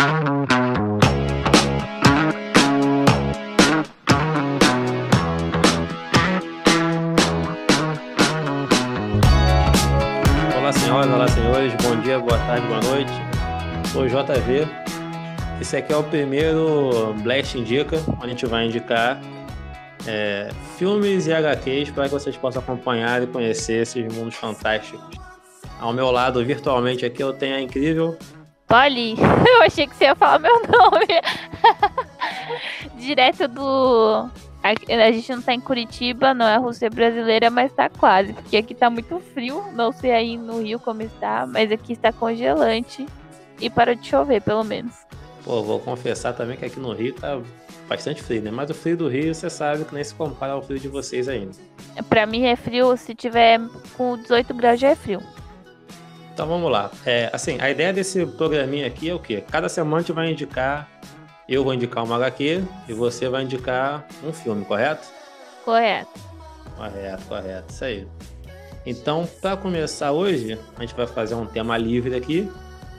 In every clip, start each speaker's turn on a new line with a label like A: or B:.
A: Olá, senhoras, olá, senhores. Bom dia, boa tarde, boa noite. Sou JV. Esse aqui é o primeiro Blast Indica, onde a gente vai indicar é, filmes e HQs para que vocês possam acompanhar e conhecer esses mundos fantásticos. Ao meu lado, virtualmente aqui, eu tenho a incrível.
B: Polly, eu achei que você ia falar meu nome. Direto do. A gente não tá em Curitiba, não é Rússia brasileira, mas tá quase. Porque aqui tá muito frio. Não sei aí no Rio como está, mas aqui está congelante. E parou de chover, pelo menos.
A: Pô, vou confessar também que aqui no Rio tá bastante frio, né? Mas o frio do Rio, você sabe que nem se compara ao frio de vocês ainda.
B: Pra mim é frio, se tiver com 18 graus já é frio.
A: Então vamos lá. É, assim, a ideia desse programinha aqui é o quê? Cada semana a gente vai indicar, eu vou indicar uma HQ e você vai indicar um filme, correto?
B: Correto.
A: Correto, correto, isso aí. Então, para começar hoje, a gente vai fazer um tema livre aqui.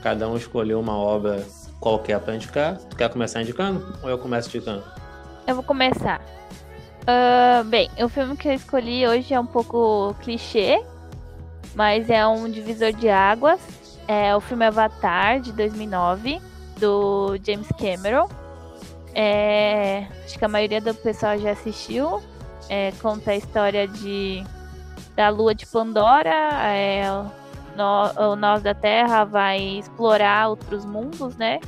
A: Cada um escolheu uma obra qualquer para indicar. Tu quer começar indicando ou eu começo indicando?
B: Eu vou começar. Uh, bem, o filme que eu escolhi hoje é um pouco clichê, mas é um divisor de águas. É o filme Avatar de 2009 do James Cameron. É, acho que a maioria do pessoal já assistiu. É, conta a história de da Lua de Pandora. É, no, o Nós da Terra vai explorar outros mundos, né?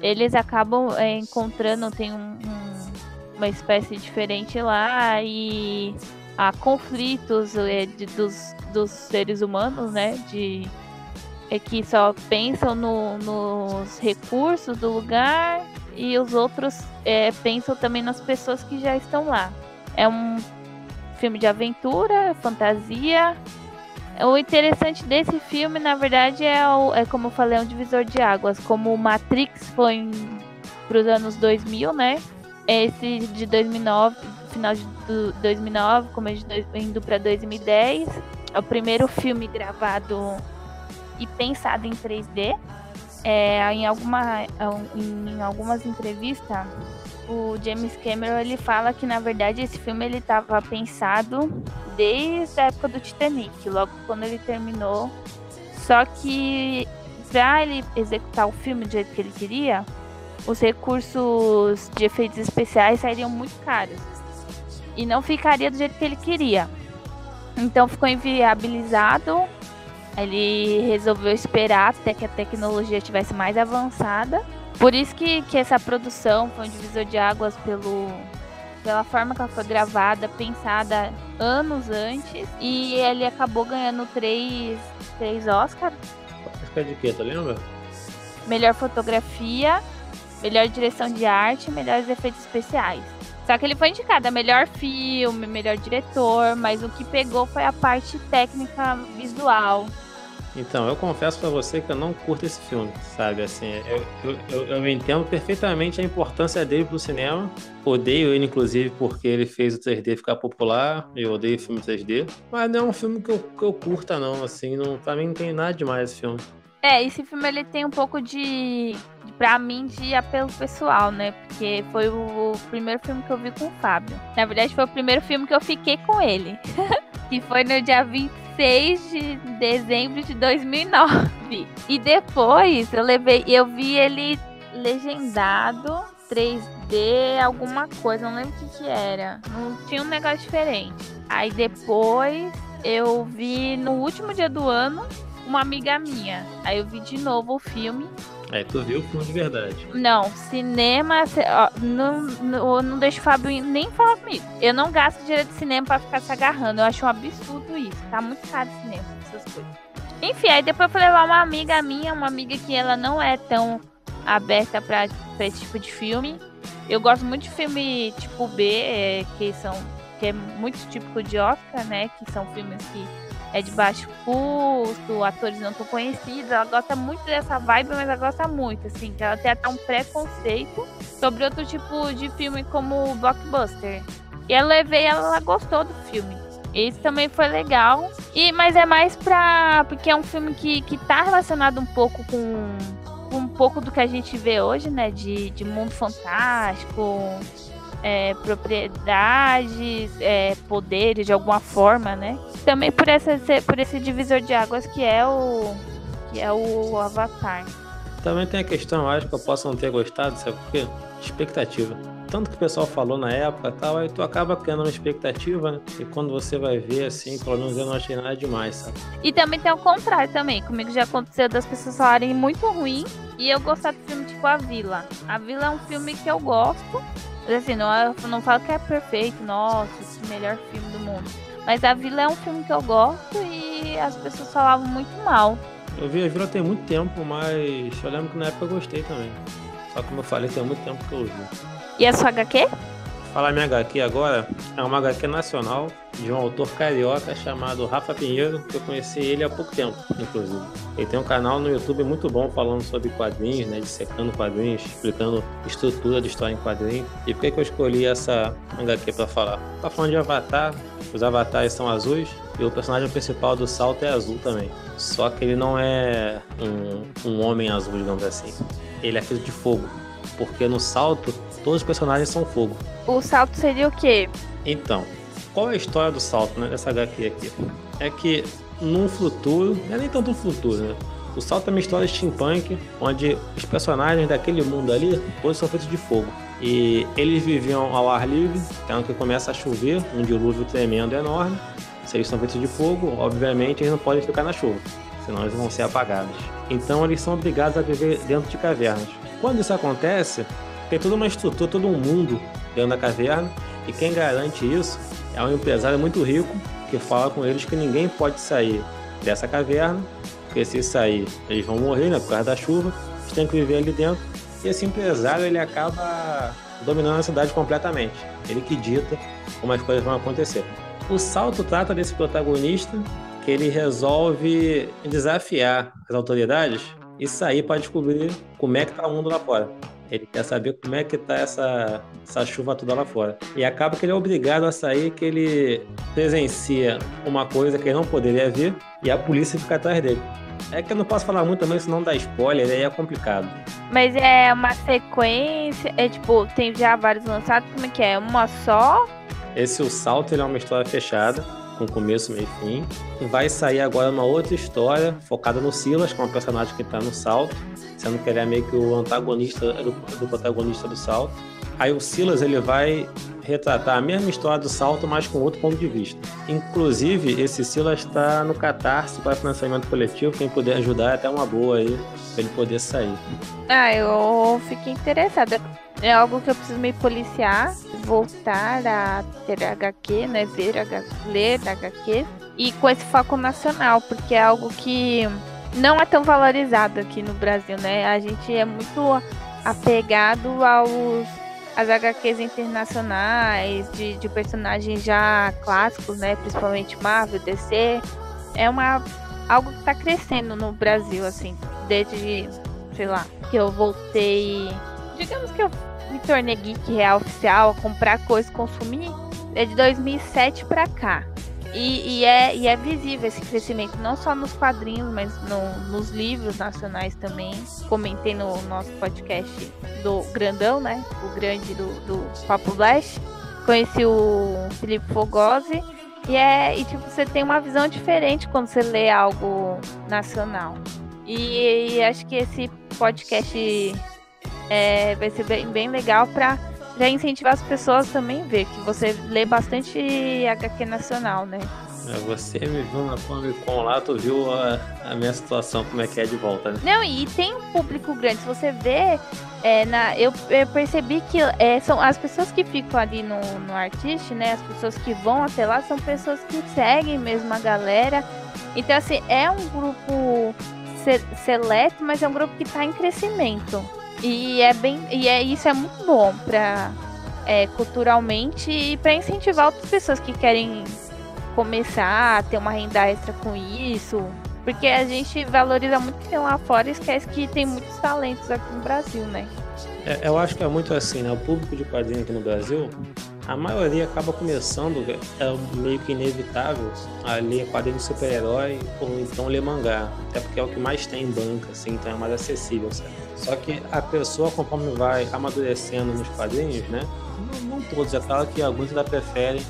B: Eles acabam é, encontrando, tem um, um, uma espécie diferente lá e há conflitos é, de, dos, dos seres humanos, né? De é que só pensam no, nos recursos do lugar e os outros é, pensam também nas pessoas que já estão lá. É um filme de aventura, fantasia. O interessante desse filme, na verdade, é, o, é como eu falei, é um divisor de águas. Como Matrix foi para os anos 2000, né? Esse de 2009, final de 2009, começo de, indo para 2010. É o primeiro filme gravado e pensado em 3D. É, em, alguma, em, em algumas entrevistas, o James Cameron ele fala que na verdade esse filme ele estava pensado desde a época do Titanic, logo quando ele terminou. Só que para ele executar o filme do jeito que ele queria, os recursos de efeitos especiais sairiam muito caros e não ficaria do jeito que ele queria. Então ficou inviabilizado ele resolveu esperar até que a tecnologia estivesse mais avançada. Por isso que, que essa produção foi um divisor de águas pelo, pela forma que ela foi gravada, pensada anos antes. E ele acabou ganhando três, três Oscars.
A: Oscar de quê, tu lembra?
B: Melhor fotografia, melhor direção de arte, melhores efeitos especiais. Só que ele foi indicado a melhor filme, melhor diretor, mas o que pegou foi a parte técnica visual.
A: Então, eu confesso para você que eu não curto esse filme, sabe? Assim, eu, eu, eu, eu, entendo perfeitamente a importância dele pro cinema. Odeio ele, inclusive, porque ele fez o 3D ficar popular. Eu odeio filme 3D. Mas não é um filme que eu, que eu curta, não. Assim, não, pra mim não tem nada demais esse filme.
B: É, esse filme ele tem um pouco de, pra mim, de apelo pessoal, né? Porque foi o, o primeiro filme que eu vi com o Fábio. Na verdade, foi o primeiro filme que eu fiquei com ele. que foi no dia 26 de dezembro de 2009. E depois eu levei, eu vi ele legendado 3D, alguma coisa, não lembro o que, que era. Não tinha um negócio diferente. Aí depois eu vi no último dia do ano uma amiga minha. Aí eu vi de novo o filme.
A: Aí tu viu o filme de verdade.
B: Não, cinema. Ó, não, não, não deixo o Fábio nem falar comigo. Eu não gasto dinheiro de cinema pra ficar se agarrando. Eu acho um absurdo isso. Tá muito caro o cinema, essas coisas. Enfim, aí depois eu fui levar uma amiga minha, uma amiga que ela não é tão aberta pra, pra esse tipo de filme. Eu gosto muito de filme tipo B, é, que são. que é muito típico de Oscar, né? Que são filmes que é de baixo custo, atores não tão conhecidos. Ela gosta muito dessa vibe, mas ela gosta muito, assim, que ela tem até um preconceito sobre outro tipo de filme como o blockbuster. E eu levei ela, ela gostou do filme. Esse também foi legal. E, mas é mais pra. Porque é um filme que, que tá relacionado um pouco com, um pouco do que a gente vê hoje, né? De, de mundo fantástico, é, propriedades, é, poderes de alguma forma, né? Também por, essa, por esse divisor de águas que é o que é o Avatar.
A: Também tem a questão, acho que eu posso não ter gostado, sabe por quê? Expectativa. Tanto que o pessoal falou na época tal, aí tu acaba criando uma expectativa, né? E quando você vai ver, assim, pelo menos eu não achei nada demais, sabe?
B: E também tem o contrário também. Comigo já aconteceu das pessoas falarem muito ruim e eu gostar do filme tipo A Vila. A Vila é um filme que eu gosto, mas assim, não, eu não falo que é perfeito, nossa, esse melhor filme do mundo. Mas A Vila é um filme que eu gosto e as pessoas falavam muito mal.
A: Eu vi A Vila tem muito tempo, mas eu lembro que na época eu gostei também. Só como eu falei, tem muito tempo que eu vi.
B: E a sua HQ?
A: Falar minha HQ agora é uma HQ nacional de um autor carioca chamado Rafa Pinheiro, que eu conheci ele há pouco tempo, inclusive. Ele tem um canal no YouTube muito bom falando sobre quadrinhos, né, dissecando quadrinhos, explicando estrutura de história em quadrinhos. E por que, que eu escolhi essa HQ para falar? Tá falando de Avatar, os avatares são azuis e o personagem principal do salto é azul também. Só que ele não é um, um homem azul, digamos assim. Ele é feito de fogo, porque no salto todos os personagens são fogo.
B: O salto seria o quê?
A: Então, qual é a história do salto né, dessa HQ aqui? É que num futuro, não é nem tanto um futuro, né? O salto é uma história steampunk, onde os personagens daquele mundo ali, todos são feitos de fogo. E eles viviam ao ar livre, então que começa a chover, um dilúvio tremendo enorme. Se eles são feitos de fogo, obviamente eles não podem ficar na chuva, senão eles vão ser apagados. Então eles são obrigados a viver dentro de cavernas. Quando isso acontece, tem toda uma estrutura, todo um mundo dentro da caverna, e quem garante isso é um empresário muito rico que fala com eles que ninguém pode sair dessa caverna, porque se sair eles vão morrer né, por causa da chuva, eles têm que viver ali dentro. E esse empresário ele acaba dominando a cidade completamente. Ele que dita como as coisas vão acontecer. O salto trata desse protagonista que ele resolve desafiar as autoridades e sair para descobrir como é que está o mundo lá fora. Ele quer saber como é que tá essa, essa chuva toda lá fora. E acaba que ele é obrigado a sair, que ele presencia uma coisa que ele não poderia ver e a polícia fica atrás dele. É que eu não posso falar muito também, senão dá spoiler, aí é complicado.
B: Mas é uma sequência, é tipo, tem já vários lançados, como é que é? Uma só?
A: Esse O Salto, ele é uma história fechada, com começo, meio e fim. Vai sair agora uma outra história, focada no Silas, que é um personagem que está no salto sendo que ele é meio que o antagonista do, do protagonista do salto. Aí o Silas ele vai retratar a mesma história do salto, mas com outro ponto de vista. Inclusive, esse Silas está no Catarse para financiamento coletivo. Quem puder ajudar é até uma boa aí, para ele poder sair.
B: Ah, eu fiquei interessada. É algo que eu preciso me policiar, voltar a ter HQ, né? Ver, ler HQ. E com esse foco nacional, porque é algo que não é tão valorizado aqui no Brasil, né? A gente é muito apegado aos as HQs internacionais de, de personagens já clássicos, né? Principalmente Marvel, DC. É uma algo que está crescendo no Brasil, assim, desde, sei lá, que eu voltei. Digamos que eu me tornei geek real oficial, comprar coisas, consumir, é de 2007 para cá. E, e, é, e é visível esse crescimento, não só nos quadrinhos, mas no, nos livros nacionais também. Comentei no nosso podcast do Grandão, né? O grande do, do Papo Blast. Conheci o Felipe Fogosi. E, é, e tipo, você tem uma visão diferente quando você lê algo nacional. E, e acho que esse podcast é, vai ser bem, bem legal para já incentivar as pessoas também a ver que você lê bastante HQ nacional, né?
A: É, você me viu na Comic Con lá, tu viu a, a, minha situação, como é que é de volta, né?
B: Não, e tem um público grande. Se você vê, é, na, eu, eu, percebi que é, são as pessoas que ficam ali no, no artista, né? As pessoas que vão até lá são pessoas que seguem mesmo a galera. Então, assim, é um grupo seleto, mas é um grupo que está em crescimento. E é bem. E é, isso é muito bom para é, culturalmente e para incentivar outras pessoas que querem começar a ter uma renda extra com isso. Porque a gente valoriza muito que tem lá fora e esquece que tem muitos talentos aqui no Brasil, né?
A: É, eu acho que é muito assim, né? O público de quadrinhos aqui no Brasil, a maioria acaba começando, é meio que inevitável, a ler quadrinhos de super-herói ou então ler mangá. Até porque é o que mais tem em banca, assim, então é mais acessível, certo? Só que a pessoa, conforme vai amadurecendo nos quadrinhos, né? Não, não todos, é claro que alguns ainda preferem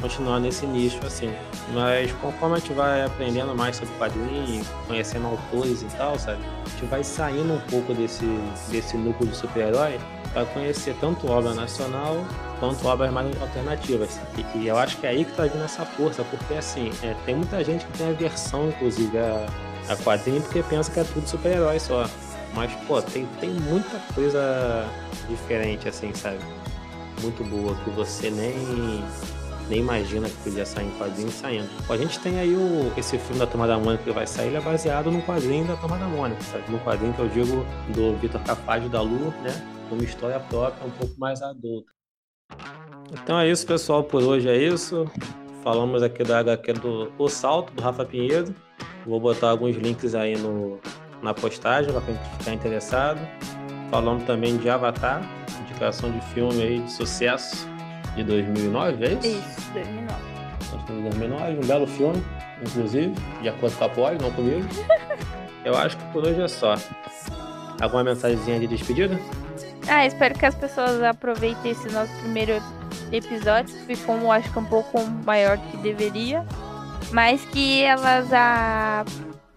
A: continuar nesse nicho assim. Mas conforme a gente vai aprendendo mais sobre quadrinhos, conhecendo autores e tal, sabe? A gente vai saindo um pouco desse, desse núcleo de super-herói para conhecer tanto obra nacional quanto obras mais alternativas. E, e, eu acho que é aí que tá vindo essa força, porque assim, é, tem muita gente que tem aversão, inclusive, a, a quadrinho, porque pensa que é tudo super-herói só. Mas, pô, tem, tem muita coisa diferente, assim, sabe? Muito boa, que você nem nem imagina que podia sair em quadrinho saindo. A gente tem aí o, esse filme da Turma da Mônica que vai sair, ele é baseado no quadrinho da Turma da Mônica, sabe? No quadrinho que eu digo do Vitor Capaz da Lu, né? Uma história própria, um pouco mais adulta. Então é isso, pessoal, por hoje é isso. Falamos aqui da HQ do O Salto, do Rafa Pinheiro. Vou botar alguns links aí no, na postagem para quem ficar interessado. Falamos também de Avatar, indicação de filme aí de sucesso de 2009, é isso?
B: Isso, 2009.
A: de 2009, um belo filme, inclusive, de acordo com a Poli, não comigo. Eu acho que por hoje é só. Alguma mensagenzinha de despedida?
B: Ah, espero que as pessoas aproveitem esse nosso primeiro episódio. Ficou, acho que um pouco maior do que deveria. Mas que elas a,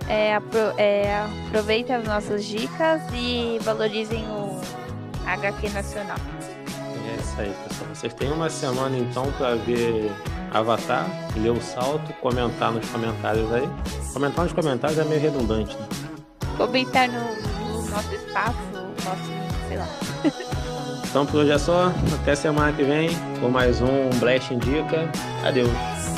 B: é, apro, é, aproveitem as nossas dicas e valorizem o HQ Nacional.
A: É isso aí, pessoal. Vocês têm uma semana então para ver Avatar, ler o salto, comentar nos comentários aí. Comentar nos comentários é meio redundante, né?
B: Comentar no, no nosso espaço, nosso, sei lá.
A: Então por hoje é só. Até semana que vem com mais um Blast Indica. Adeus.